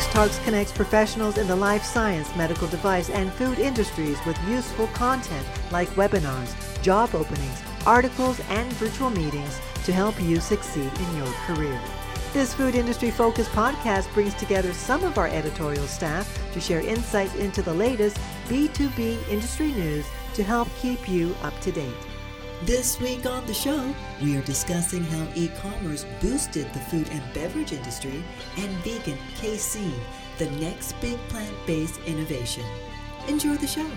X Talks connects professionals in the life science, medical device, and food industries with useful content like webinars, job openings, articles, and virtual meetings to help you succeed in your career. This food industry focused podcast brings together some of our editorial staff to share insights into the latest B2B industry news to help keep you up to date. This week on the show, we are discussing how e commerce boosted the food and beverage industry and vegan casein, the next big plant based innovation. Enjoy the show.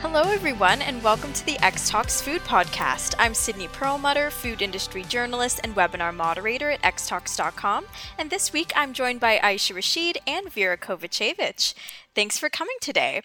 Hello, everyone, and welcome to the X Talks Food Podcast. I'm Sydney Perlmutter, food industry journalist and webinar moderator at xtalks.com, and this week I'm joined by Aisha Rashid and Vera Kovacevic. Thanks for coming today.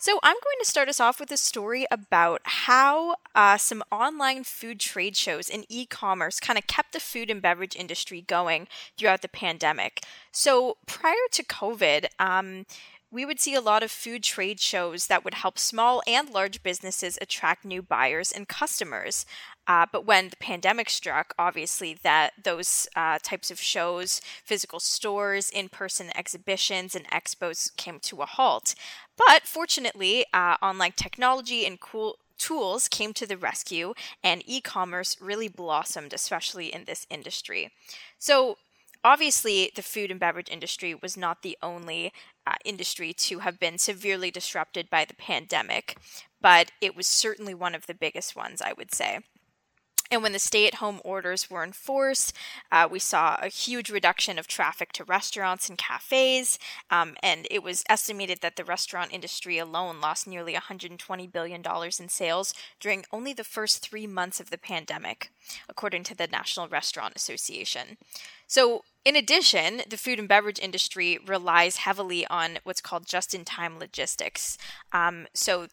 So, I'm going to start us off with a story about how uh, some online food trade shows and e commerce kind of kept the food and beverage industry going throughout the pandemic. So, prior to COVID, um, we would see a lot of food trade shows that would help small and large businesses attract new buyers and customers. Uh, but when the pandemic struck, obviously that those uh, types of shows, physical stores, in-person exhibitions, and expos came to a halt. But fortunately, uh, online technology and cool tools came to the rescue, and e-commerce really blossomed, especially in this industry. So obviously the food and beverage industry was not the only uh, industry to have been severely disrupted by the pandemic, but it was certainly one of the biggest ones, I would say. And when the stay at home orders were enforced, uh, we saw a huge reduction of traffic to restaurants and cafes. Um, and it was estimated that the restaurant industry alone lost nearly $120 billion in sales during only the first three months of the pandemic, according to the National Restaurant Association. So, in addition, the food and beverage industry relies heavily on what's called just in time logistics. Um, so,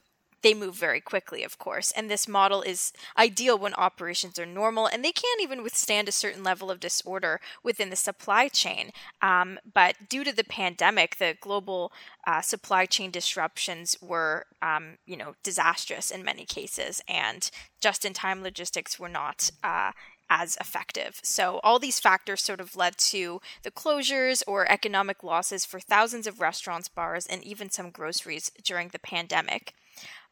they move very quickly, of course. And this model is ideal when operations are normal and they can't even withstand a certain level of disorder within the supply chain. Um, but due to the pandemic, the global uh, supply chain disruptions were, um, you know, disastrous in many cases, and just-in-time logistics were not. Uh, as effective. So, all these factors sort of led to the closures or economic losses for thousands of restaurants, bars, and even some groceries during the pandemic.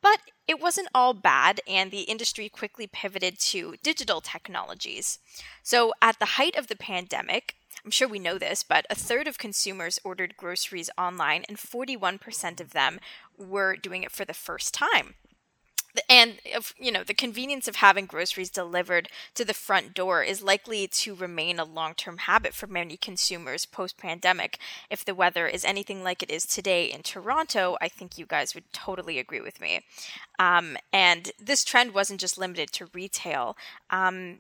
But it wasn't all bad, and the industry quickly pivoted to digital technologies. So, at the height of the pandemic, I'm sure we know this, but a third of consumers ordered groceries online, and 41% of them were doing it for the first time and you know the convenience of having groceries delivered to the front door is likely to remain a long-term habit for many consumers post-pandemic. If the weather is anything like it is today in toronto i think you guys would totally agree with me. Um, and this trend wasn't just limited to retail. Um,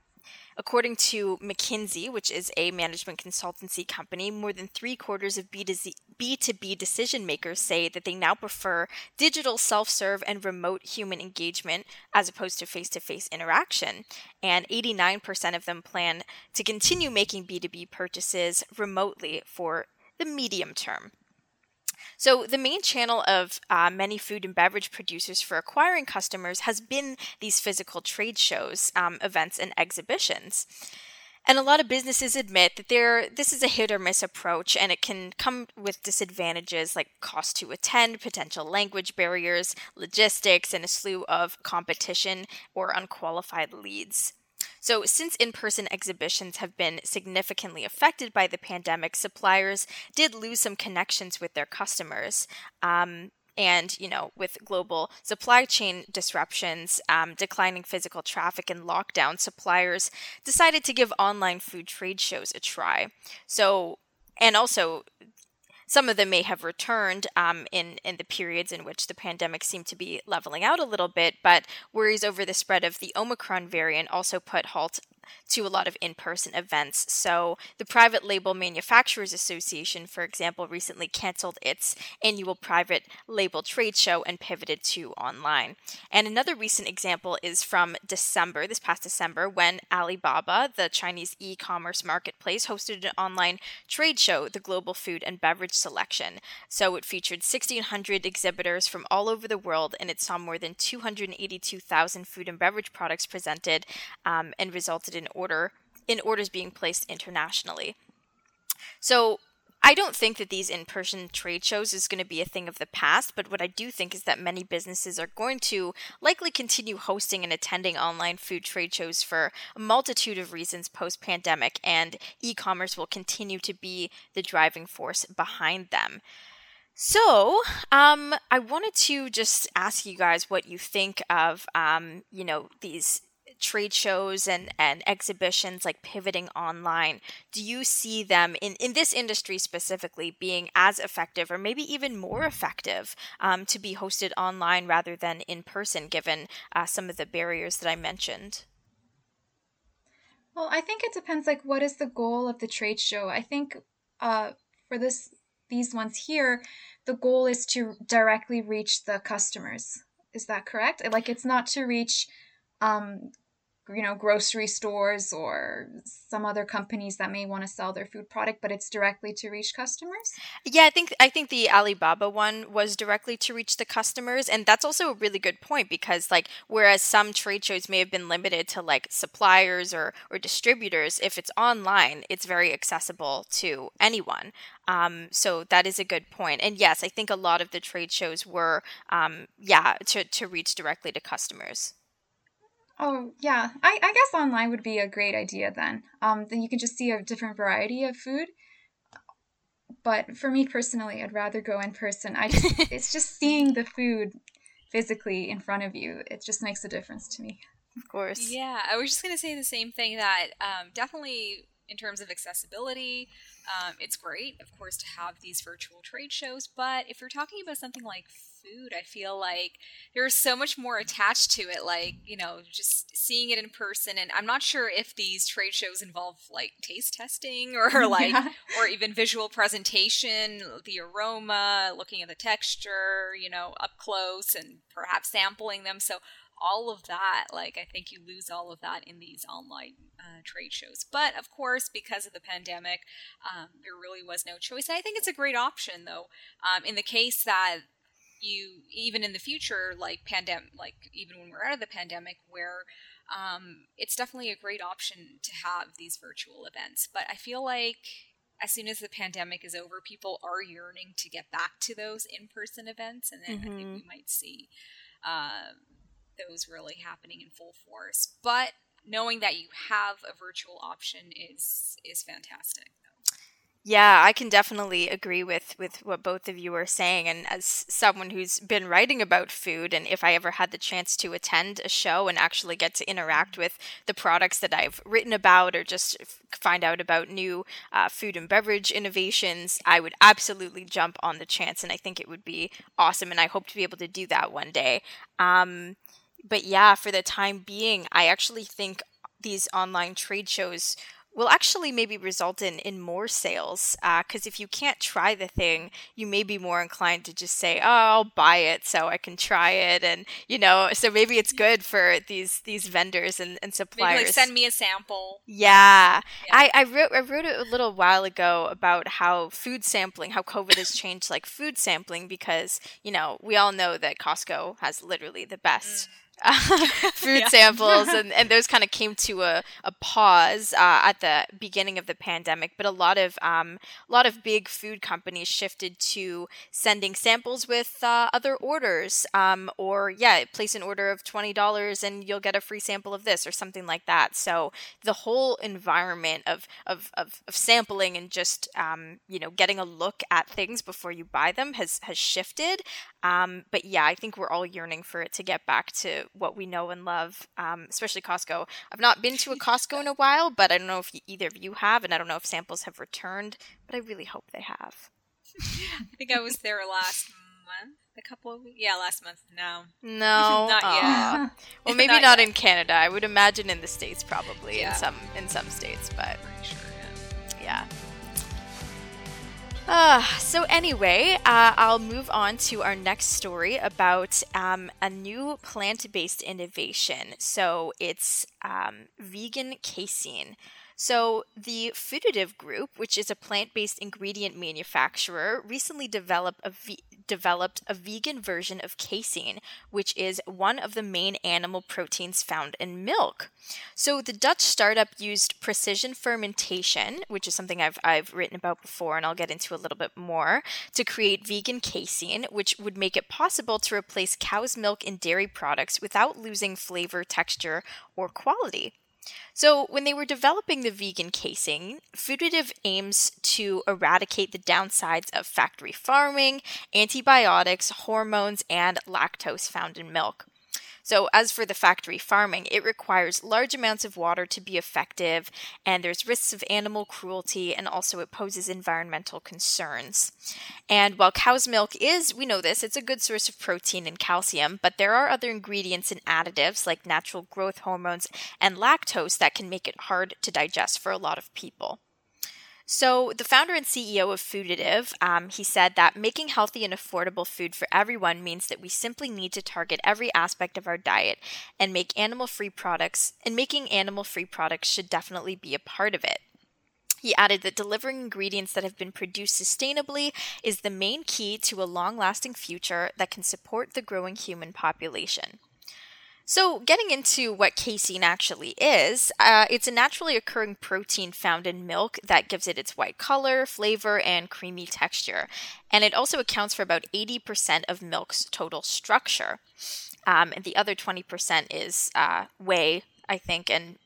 According to McKinsey, which is a management consultancy company, more than three quarters of B2B decision makers say that they now prefer digital self serve and remote human engagement as opposed to face to face interaction. And 89% of them plan to continue making B2B purchases remotely for the medium term. So, the main channel of uh, many food and beverage producers for acquiring customers has been these physical trade shows, um, events, and exhibitions. And a lot of businesses admit that there this is a hit or miss approach and it can come with disadvantages like cost to attend, potential language barriers, logistics, and a slew of competition or unqualified leads. So, since in person exhibitions have been significantly affected by the pandemic, suppliers did lose some connections with their customers. Um, and you know with global supply chain disruptions um, declining physical traffic and lockdown suppliers decided to give online food trade shows a try so and also some of them may have returned um, in in the periods in which the pandemic seemed to be leveling out a little bit, but worries over the spread of the Omicron variant also put halt to a lot of in person events. So, the Private Label Manufacturers Association, for example, recently canceled its annual private label trade show and pivoted to online. And another recent example is from December, this past December, when Alibaba, the Chinese e commerce marketplace, hosted an online trade show, the Global Food and Beverage Selection. So, it featured 1,600 exhibitors from all over the world and it saw more than 282,000 food and beverage products presented um, and resulted in order in orders being placed internationally. So I don't think that these in person trade shows is going to be a thing of the past, but what I do think is that many businesses are going to likely continue hosting and attending online food trade shows for a multitude of reasons post pandemic, and e commerce will continue to be the driving force behind them. So, um, I wanted to just ask you guys what you think of, um, you know, these trade shows and, and exhibitions like pivoting online, do you see them in, in this industry specifically being as effective or maybe even more effective um, to be hosted online rather than in person, given uh, some of the barriers that I mentioned? Well, I think it depends. Like, what is the goal of the trade show? I think uh, for this these ones here, the goal is to directly reach the customers. Is that correct? Like, it's not to reach um, you know grocery stores or some other companies that may want to sell their food product but it's directly to reach customers yeah i think i think the alibaba one was directly to reach the customers and that's also a really good point because like whereas some trade shows may have been limited to like suppliers or or distributors if it's online it's very accessible to anyone um, so that is a good. And yes, I think a lot of the trade shows were, um, yeah, to, to reach directly to customers. Oh yeah, I, I guess online would be a great idea then. Um, then you can just see a different variety of food. But for me personally, I'd rather go in person. I just it's just seeing the food physically in front of you. It just makes a difference to me. Of course. Yeah, I was just gonna say the same thing. That um, definitely in terms of accessibility, um, it's great, of course, to have these virtual trade shows. But if you're talking about something like food, I feel like there's so much more attached to it. Like, you know, just seeing it in person. And I'm not sure if these trade shows involve like taste testing or like, yeah. or even visual presentation, the aroma, looking at the texture, you know, up close and perhaps sampling them. So, all of that, like, I think you lose all of that in these online uh, trade shows. But of course, because of the pandemic, um, there really was no choice. And I think it's a great option, though, um, in the case that you even in the future like pandemic like even when we're out of the pandemic where um, it's definitely a great option to have these virtual events but i feel like as soon as the pandemic is over people are yearning to get back to those in-person events and then mm-hmm. i think we mm-hmm. might see um, those really happening in full force but knowing that you have a virtual option is is fantastic yeah, I can definitely agree with with what both of you are saying and as someone who's been writing about food and if I ever had the chance to attend a show and actually get to interact with the products that I've written about or just find out about new uh, food and beverage innovations, I would absolutely jump on the chance and I think it would be awesome and I hope to be able to do that one day. Um, but yeah, for the time being, I actually think these online trade shows will actually maybe result in in more sales because uh, if you can't try the thing you may be more inclined to just say oh i'll buy it so i can try it and you know so maybe it's good for these these vendors and, and suppliers maybe like send me a sample. Yeah, yeah. I, I wrote i wrote it a little while ago about how food sampling how covid has changed like food sampling because you know we all know that costco has literally the best mm food yeah. samples, and, and those kind of came to a, a pause uh, at the beginning of the pandemic. But a lot of um, a lot of big food companies shifted to sending samples with uh, other orders, um, or yeah, place an order of twenty dollars and you'll get a free sample of this or something like that. So the whole environment of of, of, of sampling and just um, you know getting a look at things before you buy them has has shifted. Um, but yeah, I think we're all yearning for it to get back to what we know and love, um, especially Costco. I've not been to a Costco in a while, but I don't know if either of you have, and I don't know if samples have returned, but I really hope they have. I think I was there last month, a couple of weeks. Yeah, last month. No, no, not yet. well, maybe not, not in Canada. I would imagine in the states, probably yeah. in some in some states, but sure, yeah. yeah. Uh, so, anyway, uh, I'll move on to our next story about um, a new plant based innovation. So, it's um, vegan casein. So, the Fooditive Group, which is a plant based ingredient manufacturer, recently developed a developed a vegan version of casein, which is one of the main animal proteins found in milk. So the Dutch startup used precision fermentation, which is something I've, I've written about before and I'll get into a little bit more, to create vegan casein, which would make it possible to replace cow's milk in dairy products without losing flavor, texture, or quality. So, when they were developing the vegan casein, Fooditive aims to eradicate the downsides of factory farming, antibiotics, hormones, and lactose found in milk. So, as for the factory farming, it requires large amounts of water to be effective, and there's risks of animal cruelty, and also it poses environmental concerns. And while cow's milk is, we know this, it's a good source of protein and calcium, but there are other ingredients and additives like natural growth hormones and lactose that can make it hard to digest for a lot of people. So, the founder and CEO of Fooditive, um, he said that making healthy and affordable food for everyone means that we simply need to target every aspect of our diet and make animal-free products. And making animal-free products should definitely be a part of it. He added that delivering ingredients that have been produced sustainably is the main key to a long lasting future that can support the growing human population. So, getting into what casein actually is, uh, it's a naturally occurring protein found in milk that gives it its white color, flavor, and creamy texture. And it also accounts for about 80% of milk's total structure. Um, and the other 20% is uh, whey, I think, and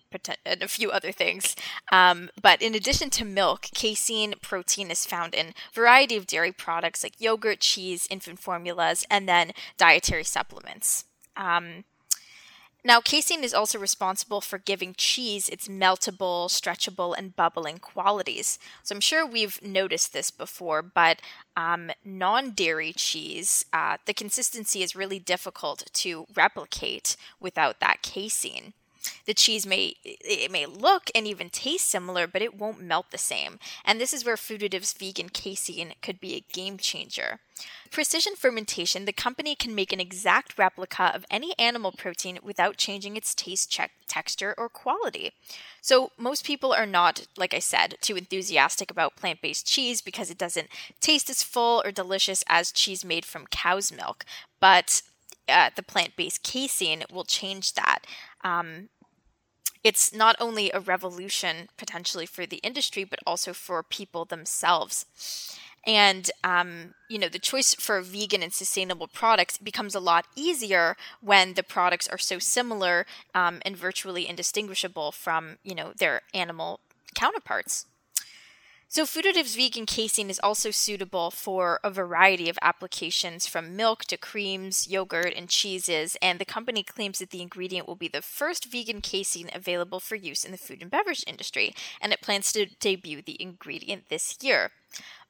and a few other things. Um, but in addition to milk, casein protein is found in a variety of dairy products like yogurt, cheese, infant formulas, and then dietary supplements. Um, now, casein is also responsible for giving cheese its meltable, stretchable, and bubbling qualities. So I'm sure we've noticed this before, but um, non dairy cheese, uh, the consistency is really difficult to replicate without that casein. The cheese may it may look and even taste similar, but it won't melt the same. And this is where Fooditive's vegan casein could be a game changer. Precision fermentation, the company can make an exact replica of any animal protein without changing its taste, check, texture, or quality. So, most people are not, like I said, too enthusiastic about plant based cheese because it doesn't taste as full or delicious as cheese made from cow's milk. But uh, the plant based casein will change that. Um, it's not only a revolution potentially for the industry, but also for people themselves. And, um, you know, the choice for vegan and sustainable products becomes a lot easier when the products are so similar um, and virtually indistinguishable from, you know, their animal counterparts. So, Fooditive's vegan casein is also suitable for a variety of applications from milk to creams, yogurt, and cheeses, and the company claims that the ingredient will be the first vegan casein available for use in the food and beverage industry, and it plans to debut the ingredient this year.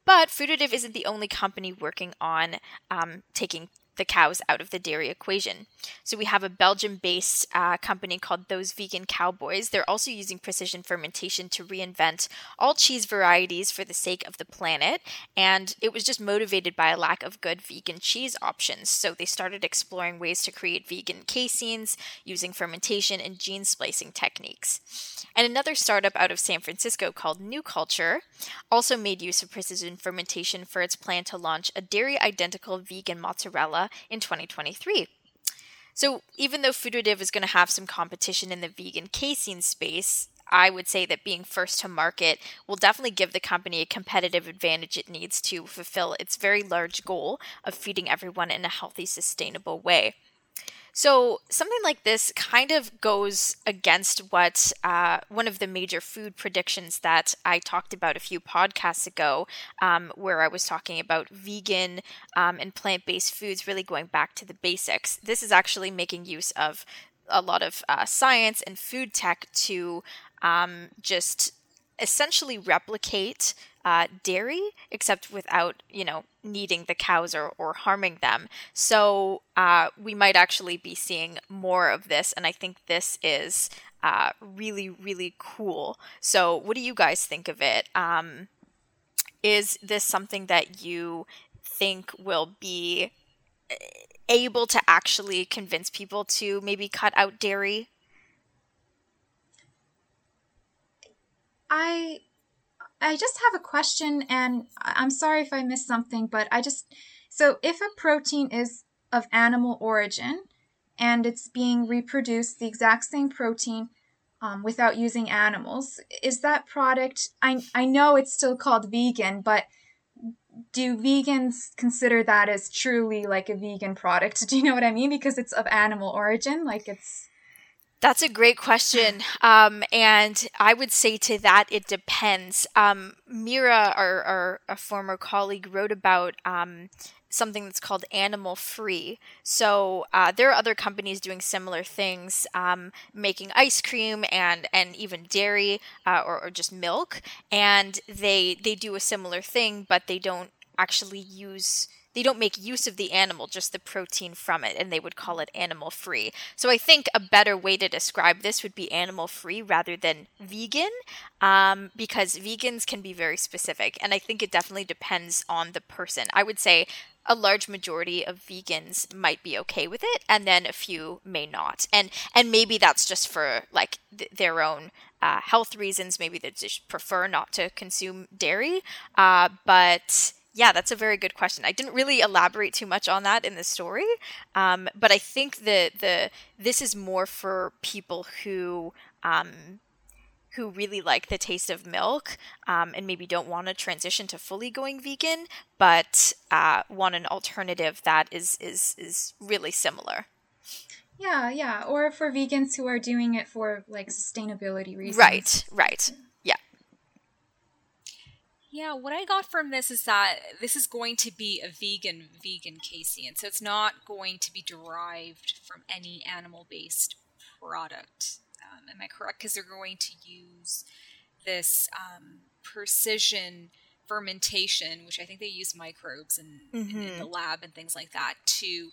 But Fooditive isn't the only company working on um, taking the cows out of the dairy equation. So we have a Belgium based uh, company called Those Vegan Cowboys. They're also using precision fermentation to reinvent all cheese varieties for the sake of the planet. And it was just motivated by a lack of good vegan cheese options. So they started exploring ways to create vegan caseins using fermentation and gene splicing techniques. And another startup out of San Francisco called New Culture also made use of precision fermentation for its plan to launch a dairy identical vegan mozzarella in 2023. So, even though Fooditive is going to have some competition in the vegan casein space, I would say that being first to market will definitely give the company a competitive advantage it needs to fulfill its very large goal of feeding everyone in a healthy, sustainable way. So, something like this kind of goes against what uh, one of the major food predictions that I talked about a few podcasts ago, um, where I was talking about vegan um, and plant based foods really going back to the basics. This is actually making use of a lot of uh, science and food tech to um, just essentially replicate uh, dairy, except without, you know, needing the cows or, or harming them. So uh, we might actually be seeing more of this, and I think this is uh, really, really cool. So, what do you guys think of it? Um, is this something that you think will be eh, able to actually convince people to maybe cut out dairy? I I just have a question, and I'm sorry if I missed something, but I just So if a protein is of animal origin and it's being reproduced, the exact same protein um, without using animals, is that product? I I know it's still called vegan, but do vegans consider that as truly like a vegan product? Do you know what I mean? Because it's of animal origin, like it's. That's a great question. Um, and I would say to that, it depends. Um, Mira, our, our, our, former colleague, wrote about um, something that's called animal free. So uh, there are other companies doing similar things, um, making ice cream and and even dairy uh, or, or just milk, and they they do a similar thing, but they don't actually use they don't make use of the animal, just the protein from it, and they would call it animal free. So I think a better way to describe this would be animal free rather than vegan, um, because vegans can be very specific, and I think it definitely depends on the person. I would say a large majority of vegans might be okay with it and then a few may not and and maybe that's just for like th- their own uh, health reasons maybe they just prefer not to consume dairy uh, but yeah, that's a very good question. I didn't really elaborate too much on that in the story, um, but I think that the this is more for people who um, who really like the taste of milk um, and maybe don't want to transition to fully going vegan, but uh, want an alternative that is is is really similar. Yeah, yeah, or for vegans who are doing it for like sustainability reasons. Right, right. Yeah, what I got from this is that this is going to be a vegan vegan casein, so it's not going to be derived from any animal-based product. Um, am I correct? Because they're going to use this um, precision fermentation, which I think they use microbes in, mm-hmm. in, in the mm-hmm. lab and things like that to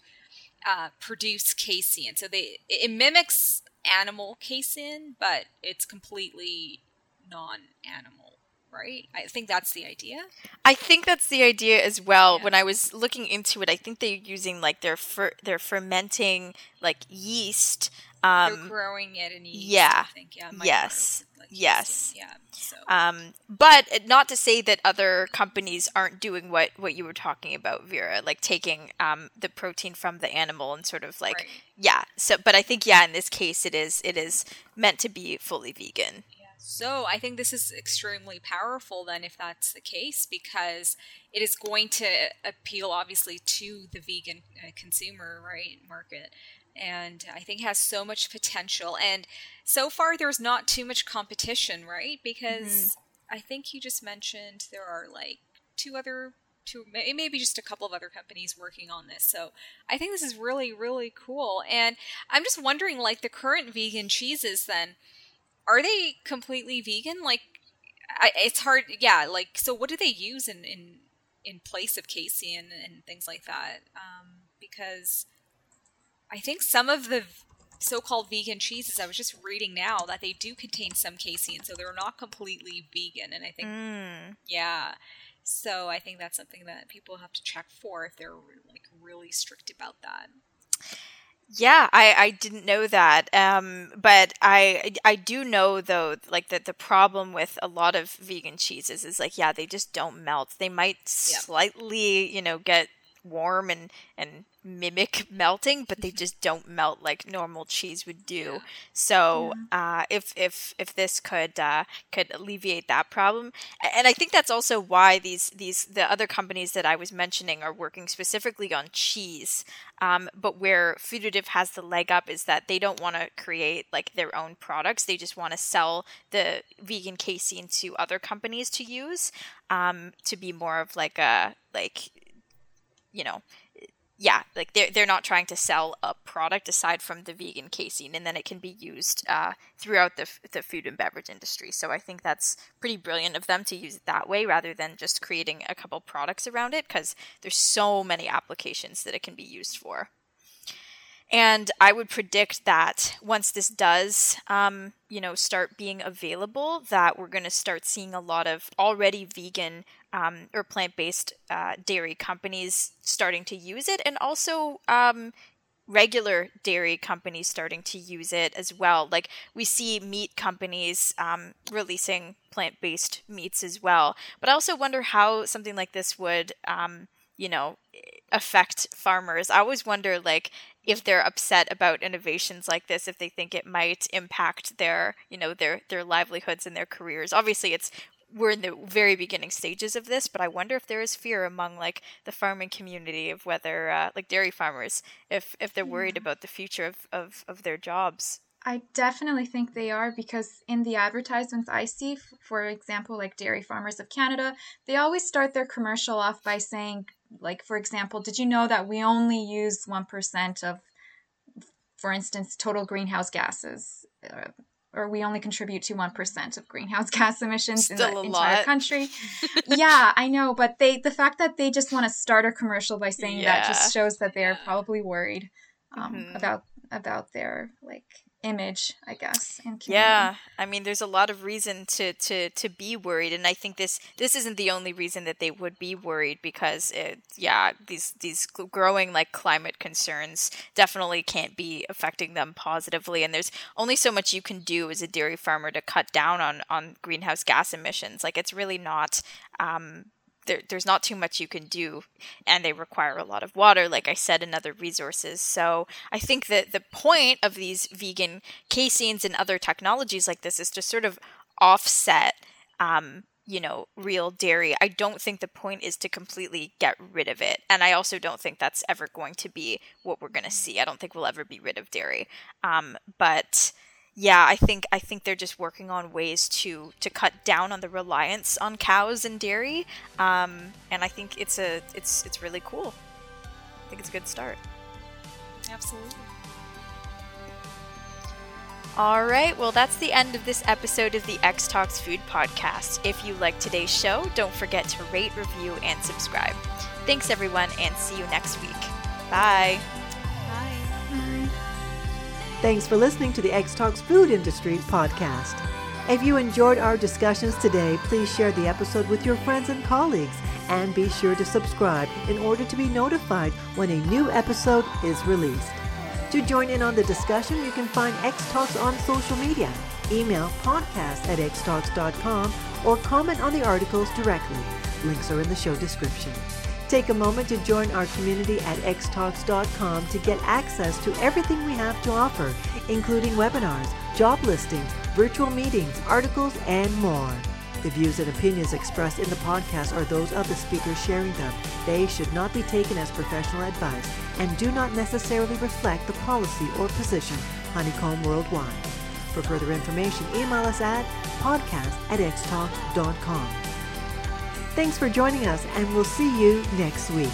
uh, produce casein. So they it mimics animal casein, but it's completely non-animal right? I think that's the idea. I think that's the idea as well. Yeah. When I was looking into it, I think they're using like they're fer- they're fermenting like yeast. Um, they're growing it in yeast. Yeah. yeah yes. Like yes. Yeah. So. Um, but not to say that other companies aren't doing what what you were talking about, Vera, like taking um, the protein from the animal and sort of like right. yeah. So, but I think yeah, in this case, it is it is meant to be fully vegan. So I think this is extremely powerful then if that's the case because it is going to appeal obviously to the vegan uh, consumer right market. And I think has so much potential. And so far there's not too much competition right? Because mm-hmm. I think you just mentioned there are like two other two maybe just a couple of other companies working on this. So i think this is really really cool. And i'm just wondering like the current vegan cheeses then are they completely vegan? Like, I, it's hard. Yeah, like so. What do they use in in in place of casein and things like that? Um, because I think some of the so-called vegan cheeses I was just reading now that they do contain some casein, so they're not completely vegan. And I think, mm. yeah. So I think that's something that people have to check for if they're like really strict about that. Yeah, I, I didn't know that. Um, but I I do know though, like that the problem with a lot of vegan cheeses is like, yeah, they just don't melt. They might yep. slightly, you know, get warm and and mimic melting, but they mm-hmm. just don't melt like normal cheese would do. Yeah. So yeah. Uh, if if if this could uh, could alleviate that problem, and I think that's also why these these the other companies that I was mentioning are working specifically on cheese. Um, but where Fooditive has the leg up is that they don't want to create like their own products. They just want to sell the vegan casein to other companies to use um, to be more of like a like you know yeah, like they're they're not trying to sell a product aside from the vegan casein, and then it can be used uh, throughout the the food and beverage industry. So I think that's pretty brilliant of them to use it that way rather than just creating a couple products around it, because there's so many applications that it can be used for. And I would predict that once this does, um, you know, start being available, that we're going to start seeing a lot of already vegan um, or plant-based uh, dairy companies starting to use it, and also um, regular dairy companies starting to use it as well. Like we see meat companies um, releasing plant-based meats as well. But I also wonder how something like this would, um, you know affect farmers. I always wonder like if they're upset about innovations like this if they think it might impact their you know their their livelihoods and their careers obviously it's we're in the very beginning stages of this but i wonder if there is fear among like the farming community of whether uh, like dairy farmers if if they're worried about the future of, of of their jobs I definitely think they are because in the advertisements I see, for example, like Dairy Farmers of Canada, they always start their commercial off by saying, like, for example, did you know that we only use 1% of, for instance, total greenhouse gases? Or we only contribute to 1% of greenhouse gas emissions Still in the lot. entire country. yeah, I know, but they the fact that they just want to start a commercial by saying Yeah. that just shows that they are probably worried um, Mhm. about about their like image, I guess. Yeah, I mean, there's a lot of reason to to to be worried, and I think this this isn't the only reason that they would be worried because it, yeah, these these growing like climate concerns definitely can't be affecting them positively, and there's only so much you can do as a dairy farmer to cut down on on greenhouse gas emissions. Like it's really not. Um, there, there's not too much you can do, and they require a lot of water, like I said, and other resources. So I think that the point of these vegan caseins and other technologies like this is to sort of offset, um, you know, real dairy. I don't think the point is to completely get rid of it, and I also don't think that's ever going to be what we're going to see. I don't think we'll ever be rid of dairy, um, but yeah, I think I think they're just working on ways to to cut down on the reliance on cows and dairy, um, and I think it's a it's it's really cool. I think it's a good start. Absolutely. All right, well, that's the end of this episode of the X Talks Food Podcast. If you like today's show, don't forget to rate, review, and subscribe. Thanks, everyone, and see you next week. Bye. Bye. Thanks for listening to the X Talks Food Industry podcast. If you enjoyed our discussions today, please share the episode with your friends and colleagues and be sure to subscribe in order to be notified when a new episode is released. To join in on the discussion, you can find X Talks on social media, email podcast at xtalks.com, or comment on the articles directly. Links are in the show description. Take a moment to join our community at xtalks.com to get access to everything we have to offer, including webinars, job listings, virtual meetings, articles, and more. The views and opinions expressed in the podcast are those of the speakers sharing them. They should not be taken as professional advice and do not necessarily reflect the policy or position Honeycomb Worldwide. For further information, email us at podcast at xtalk.com. Thanks for joining us, and we'll see you next week.